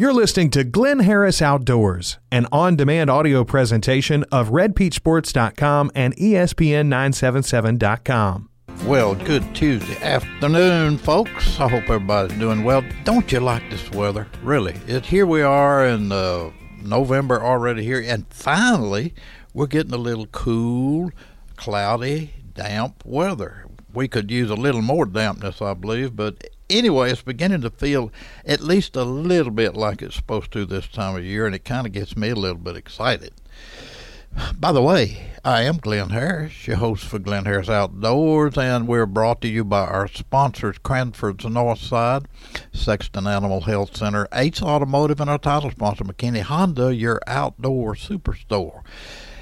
You're listening to Glynn Harris Outdoors, an on demand audio presentation of RedPeachSports.com and ESPN977.com. Well, good Tuesday afternoon, folks. I hope everybody's doing well. Don't you like this weather? Really? It, here we are in uh, November already here, and finally we're getting a little cool, cloudy, damp weather. We could use a little more dampness, I believe, but anyway, it's beginning to feel at least a little bit like it's supposed to this time of year, and it kind of gets me a little bit excited. By the way, I am Glynn Harris, your host for Glynn Harris Outdoors, and we're brought to you by our sponsors, Cranford's Northside, Sexton Animal Health Center, Ace Automotive, and our title sponsor, McKinney Honda, your outdoor superstore.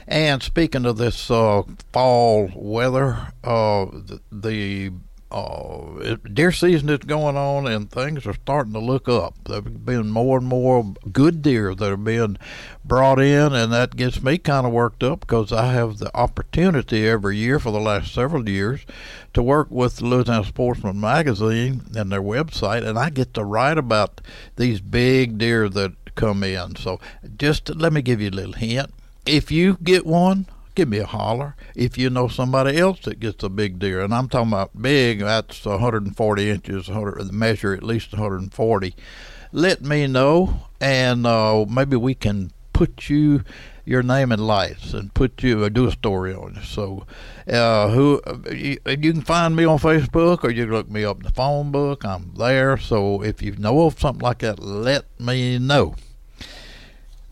And speaking of this uh, fall weather, uh, the, the uh, deer season is going on and things are starting to look up. There have been more and more good deer that are being brought in, and that gets me kind of worked up because I have the opportunity every year for the last several years to work with the Louisiana Sportsman magazine and their website, and I get to write about these big deer that come in. So just let me give you a little hint. If you get one, give me a holler. If you know somebody else that gets a big deer, and I'm talking about big, that's 140 inches, 100, measure at least 140. Let me know, and uh, maybe we can put you your name in lights and put you uh, do a story on you. So, uh, who you, you, can find me on Facebook or you can look me up in the phone book. I'm there. So if you know of something like that, let me know.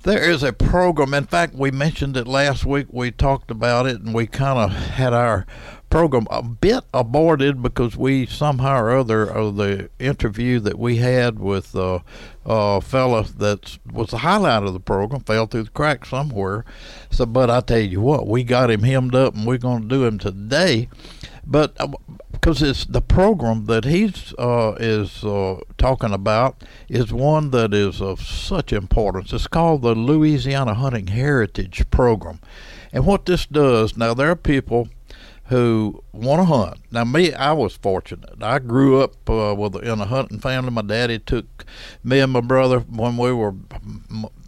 There is a program. In fact, we mentioned it last week. We talked about it, and we kind of had our program a bit aborted because we somehow or other of the interview that we had with uh, a fella that was the highlight of the program fell through the cracks somewhere. So, but I tell you what, we got him hemmed up, and we're going to do him today. But uh, because it's the program that he's uh, is uh, talking about is one that is of such importance. It's called the Louisiana Hunting Heritage Program, and what this does now there are people who want to hunt. Now, me, I was fortunate. I grew up uh, with in a hunting family. My daddy took me and my brother when we were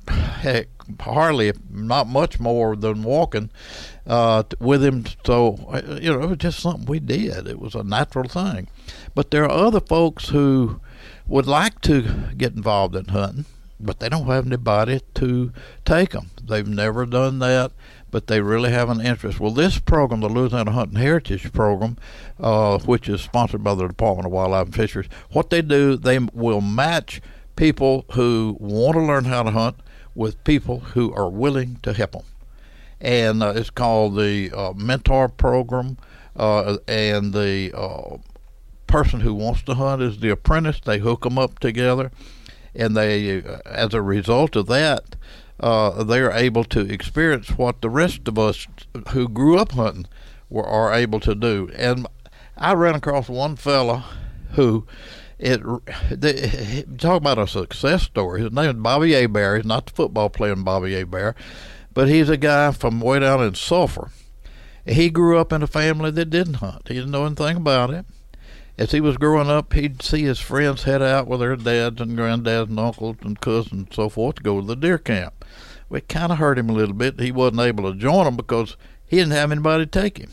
heck hardly not much more than walking uh, with him. So uh, you know, it was just something we did. It was a natural thing. But there are other folks who would like to get involved in hunting, but they don't have anybody to take them. They've never done that, but they really have an interest. Well, this program, the Louisiana Hunting Heritage Program, uh, which is sponsored by the Department of Wildlife and Fisheries, what they do, they will match people who want to learn how to hunt with people who are willing to help them and uh, it's called the uh, mentor program. Uh, and the uh, person who wants to hunt is the apprentice. They hook them up together, and they, uh, as a result of that, uh, they're able to experience what the rest of us who grew up hunting were are able to do. And I ran across one fella who it the, talk about a success story. His name is Bobby Hebert. He's not the football playing Bobby Hebert, but he's a guy from way down in Sulphur. He grew up in a family that didn't hunt. He didn't know anything about it. As he was growing up, he'd see his friends head out with their dads and granddads and uncles and cousins and so forth to go to the deer camp. Well, it kind of hurt him a little bit. He wasn't able to join them because he didn't have anybody to take him.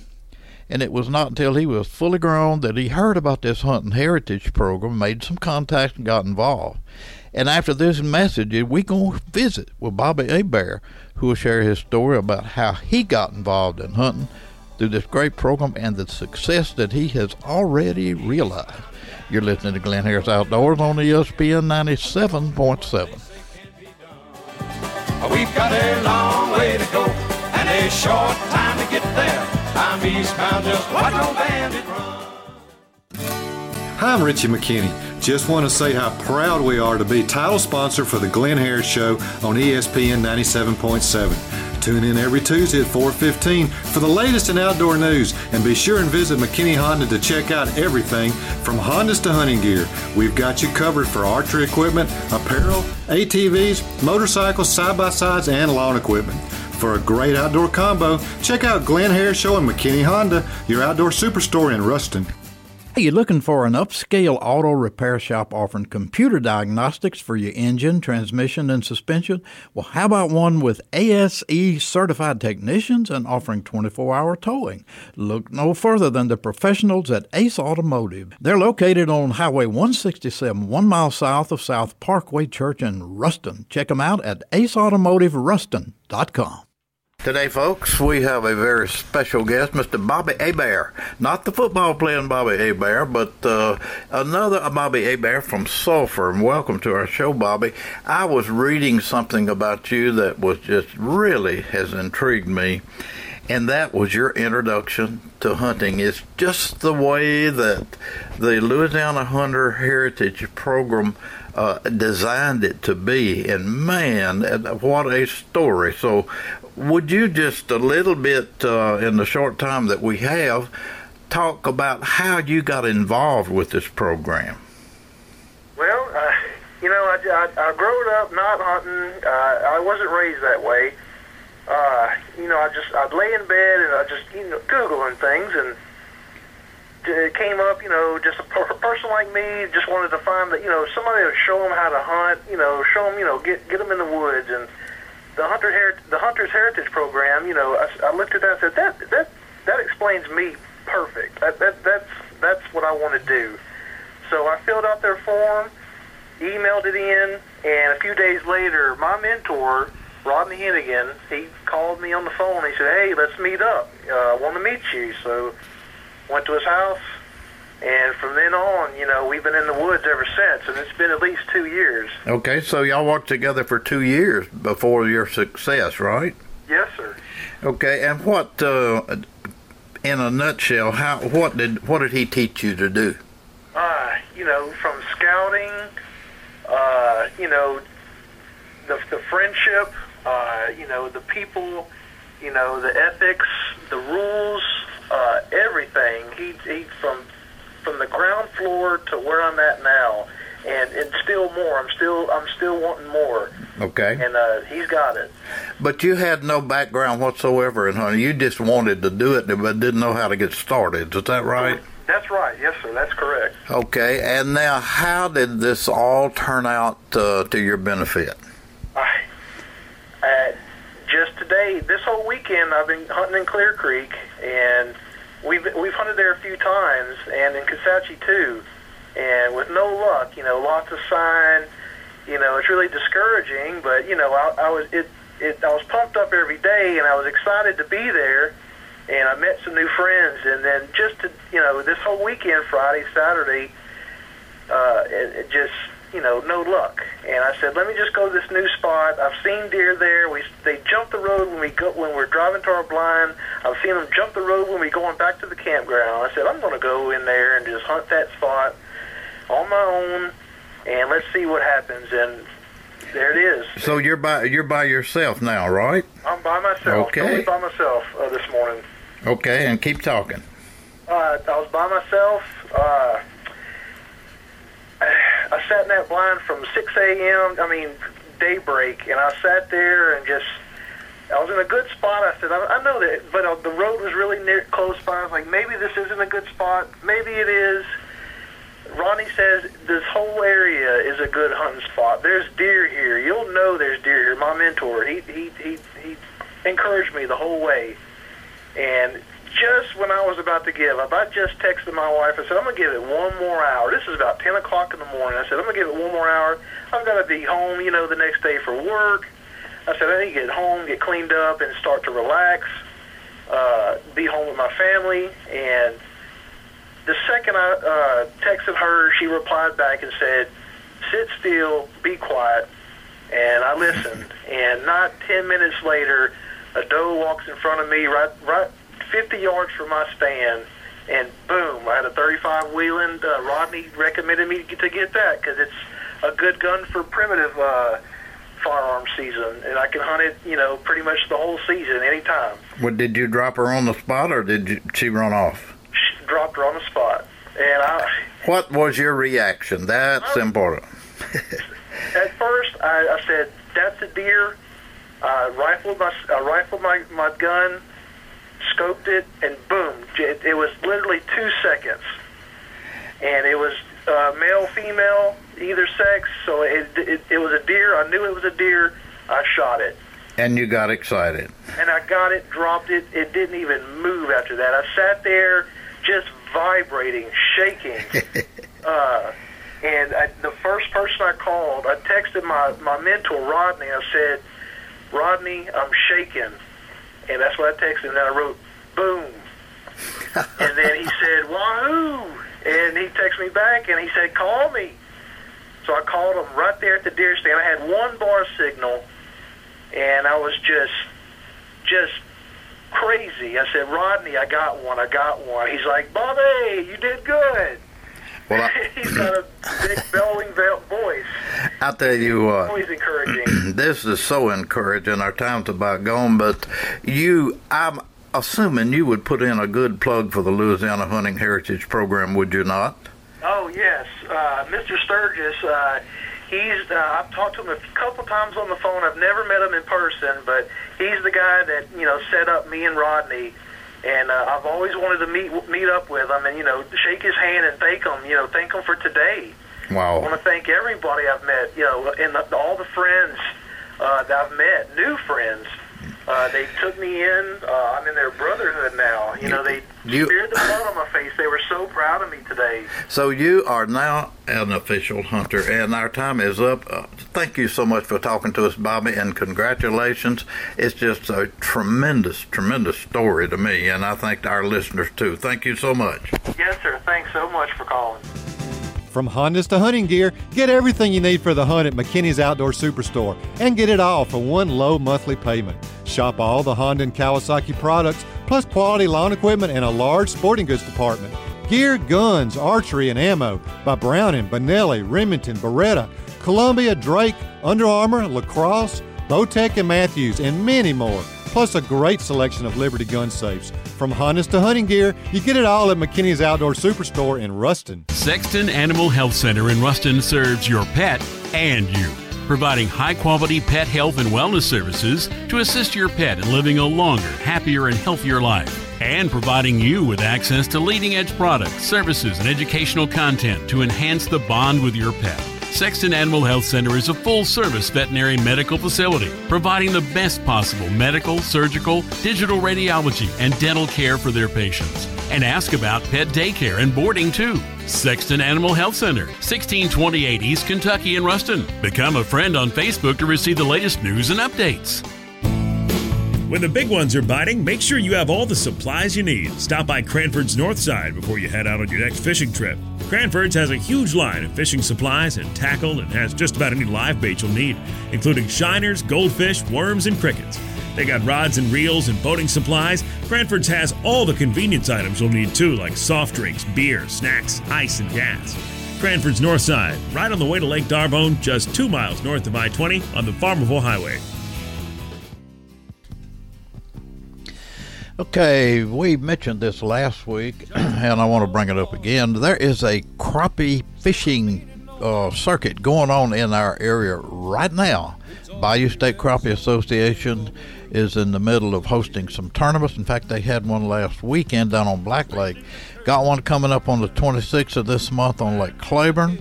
And it was not until he was fully grown that he heard about this hunting heritage program, made some contacts, and got involved. And after this message, we going to visit with Bobby Hebert, who will share his story about how he got involved in hunting through this great program and the success that he has already realized. You're listening to Glynn Harris Outdoors on ESPN 97.7. We've got a long way to go and a short time to get there. I'm eastbound, just watch old bandit run. Hi, I'm Richie McKinney. Just want to say how proud we are to be title sponsor for the Glynn Harris Show on ESPN 97.7. Tune in every Tuesday at 4:15 for the latest in outdoor news, and be sure and visit McKinney Honda to check out everything from Hondas to hunting gear. We've got you covered for archery equipment, apparel, ATVs, motorcycles, side-by-sides, and lawn equipment. For a great outdoor combo, check out Glynn Harris Show and McKinney Honda, your outdoor superstore in Ruston. Are you looking for an upscale auto repair shop offering computer diagnostics for your engine, transmission, and suspension? Well, how about one with ASE certified technicians and offering 24 hour towing? Look no further than the professionals at Ace Automotive. They're located on Highway 167, one mile south of South Parkway Church in Ruston. Check them out at aceautomotiveruston.com. Today, folks, we have a very special guest, Mr. Bobby Hebert. Not the football playing Bobby Hebert, but uh, another Bobby Hebert from Sulphur. And welcome to our show, Bobby. I was reading something about you that was just really has intrigued me, and that was your introduction to hunting. It's just the way that the Louisiana Hunter Heritage Program uh, designed it to be. And man, what a story. So, would you just a little bit uh, in the short time that we have talk about how you got involved with this program? Well, uh, you know, I, I, I grew up not hunting. Uh, I wasn't raised that way. Uh, you know, I just I'd lay in bed and I just you know googling things and it came up. You know, just a person like me just wanted to find that you know somebody to show them how to hunt. You know, show them you know get get them in the woods and the hunter Heri- the Hunters Heritage Program, you know, I, I looked at that and said that that that explains me perfect. That, that that's that's what I want to do. So I filled out their form, emailed it in, and a few days later, my mentor Rodney Hennigan, he called me on the phone. He said, "Hey, let's meet up. Uh, I want to meet you." So went to his house, and from then on, you know, we've been in the woods ever since, and it's been at least two years. Okay, so y'all worked together for two years before your success, right? Yes, sir. Okay, and what, uh, in a nutshell, how what did what did he teach you to do? Uh, you know, from scouting, uh, you know, the the friendship, uh, you know, the people, you know, the ethics, the rules, uh, everything. He he from from the ground floor to where I'm at now, and and still more. I'm still I'm still wanting more. Okay. And uh, he's got it. But you had no background whatsoever in hunting. You just wanted to do it, but didn't know how to get started. Is that right? That's right. Yes, sir. That's correct. Okay. And now, how did this all turn out uh, to your benefit? I, uh, just today, this whole weekend, I've been hunting in Clear Creek, and we've we've hunted there a few times, and in Kisatchie too, and with no luck. You know, lots of sign. You know, it's really discouraging. But you know, I, I was it, it. I was pumped up every day, and I was excited to be there. And I met some new friends, and then just to you know, this whole weekend, Friday, Saturday, uh, it, it just you know, no luck. And I said, let me just go to this new spot. I've seen deer there. We they jump the road when we go when we're driving to our blind. I've seen them jump the road when we're going back to the campground. I said, I'm going to go in there and just hunt that spot on my own, and let's see what happens. And there it is. So you're by you're by yourself now, right? I'm by myself. Okay. Totally by myself uh, this morning. Okay, and keep talking. Uh, I was by myself. Uh, I sat in that blind from 6 a.m. I mean daybreak, and I sat there and just. I was in a good spot. I said, I, I know that, but uh, the road was really near, close by. I was like, maybe this isn't a good spot. Maybe it is. Ronnie says this whole area is a good hunting spot. There's deer here. You'll know there's deer here. My mentor, he he he he encouraged me the whole way, and just when I was about to give up, I just texted my wife. I said, I'm going to give it one more hour. This is about 10 o'clock in the morning. I said, I'm going to give it one more hour. I've got to be home, you know, the next day for work. I said, I need to get home, get cleaned up, and start to relax, uh, be home with my family. And the second I uh, texted her, she replied back and said, sit still, be quiet. And I listened. And not 10 minutes later, a doe walks in front of me right, right 50 yards from my stand, and boom, I had a 35 Whelen. Uh, Rodney recommended me to get that because it's a good gun for primitive uh, firearm season, and I can hunt it, you know, pretty much the whole season, anytime. What did you drop her on the spot, or did you, she run off? She dropped her on the spot, and I. What was your reaction? That's important. at first, I, I said, "That's a deer." I rifled my I rifled my my gun scoped it, and boom, it, it was literally two seconds. and it was uh, male, female, either sex. So it, it it was a deer. I knew it was a deer. I shot it. And you got excited. And I got it, dropped it. It didn't even move after that. I sat there just vibrating, shaking. uh, and I, the first person I called, I texted my, my mentor, Rodney. I said, Rodney, I'm shaking. And that's what I texted. And I wrote, boom. and then he said, wahoo. And he texted me back and he said, call me. So I called him right there at the deer stand. I had one bar signal and I was just, just crazy. I said, Rodney, I got one. I got one. He's like, Bobby, you did good. Well, I, He's got a big bellowing voice. I tell you what. Always encouraging. this is so encouraging. Our time's about gone, but you, I'm assuming you would put in a good plug for the Louisiana Hunting Heritage Program, would you not? Oh yes, uh, Mr. Sturgis. Uh, he's. Uh, I've talked to him a couple times on the phone. I've never met him in person, but he's the guy that you know set up me and Rodney. And uh, I've always wanted to meet meet up with him and you know shake his hand and thank him. You know, thank him for today. Wow. I want to thank everybody I've met. You know, and the, all the friends uh, that I've met, new friends. Uh, they took me in. Uh, I'm in their brotherhood now. You know, they You- speared the blood on my face. They were so proud of me today. So you are now an official hunter, and our time is up. Uh, thank you so much for talking to us, Bobby, and congratulations. It's just a tremendous, tremendous story to me, and I think to our listeners too. Thank you so much. Yes, sir. Thanks so much for calling. From Hondas to hunting gear, get everything you need for the hunt at McKinney's Outdoor Superstore and get it all for one low monthly payment. Shop all the Honda and Kawasaki products, plus quality lawn equipment and a large sporting goods department. Gear, guns, archery, and ammo by Browning, Benelli, Remington, Beretta, Columbia, Drake, Under Armour, Lacrosse, Bowtech, and Mathews, and many more. Plus a great selection of Liberty gun safes. From Hondas to hunting gear, you get it all at McKinney's Outdoor Superstore in Ruston. Sexton Animal Health Center in Ruston serves your pet and you, providing high quality pet health and wellness services to assist your pet in living a longer, happier, and healthier life, and providing you with access to leading edge products, services, and educational content to enhance the bond with your pet. Sexton Animal Health Center is a full service veterinary medical facility providing the best possible medical, surgical, digital radiology, and dental care for their patients. And ask about pet daycare and boarding too. Sexton Animal Health Center, 1628 East Kentucky in Ruston. Become a friend on Facebook to receive the latest news and updates. When the big ones are biting, make sure you have all the supplies you need. Stop by Cranford's North Side before you head out on your next fishing trip. Cranford's has a huge line of fishing supplies and tackle and has just about any live bait you'll need, including shiners, goldfish, worms, and crickets. They got rods and reels and boating supplies. Cranford's has all the convenience items you'll need too, like soft drinks, beer, snacks, ice, and gas. Cranford's North Side, right on the way to Lake D'Arbonne, just two miles north of I 20 on the Farmerville Highway. Okay, we mentioned this last week, and I want to bring it up again. There is a crappie fishing uh, circuit going on in our area right now. Bayou State Crappie Association is in the middle of hosting some tournaments. In fact, they had one last weekend down on Black Lake. Got one coming up on the 26th of this month on Lake Claiborne.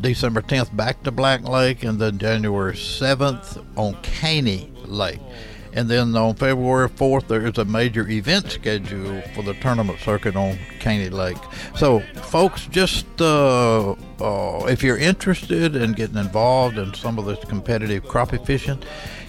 December 10th back to Black Lake, and then January 7th on Caney Lake. And then on February 4th, there is a major event schedule for the tournament circuit on Caney Lake. So, folks, just uh, uh, if you're interested in getting involved in some of this competitive crappie fishing,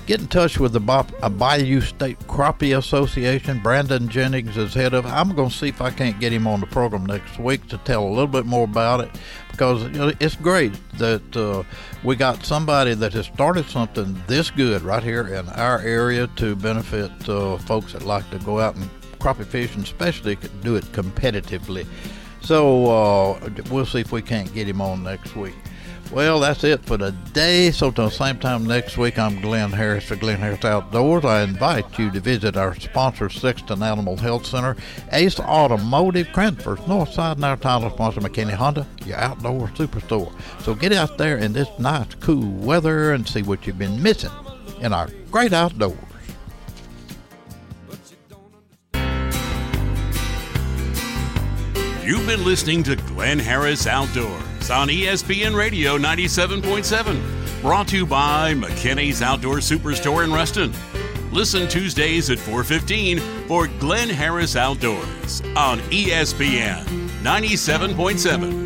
get in touch with the uh, Bayou State Crappie Association. Brandon Jennings is head of. I'm going to see if I can't get him on the program next week to tell a little bit more about it because it's great that uh, we got somebody that has started something this good right here in our area to benefit uh, folks that like to go out and crappie fish and especially do it competitively. So uh, we'll see if we can't get him on next week. Well, that's it for today. So, till the same time next week, I'm Glynn Harris for Glynn Harris Outdoors. I invite you to visit our sponsor, Sexton Animal Health Center, Ace Automotive, Cranford's Northside, and our title sponsor, McKinney Honda, your outdoor superstore. So, get out there in this nice, cool weather and see what you've been missing in our great outdoors. You've been listening to Glynn Harris Outdoors on ESPN Radio 97.7, brought to you by McKinney's Outdoor Superstore in Ruston. Listen Tuesdays at 4:15 for Glynn Harris Outdoors on ESPN 97.7.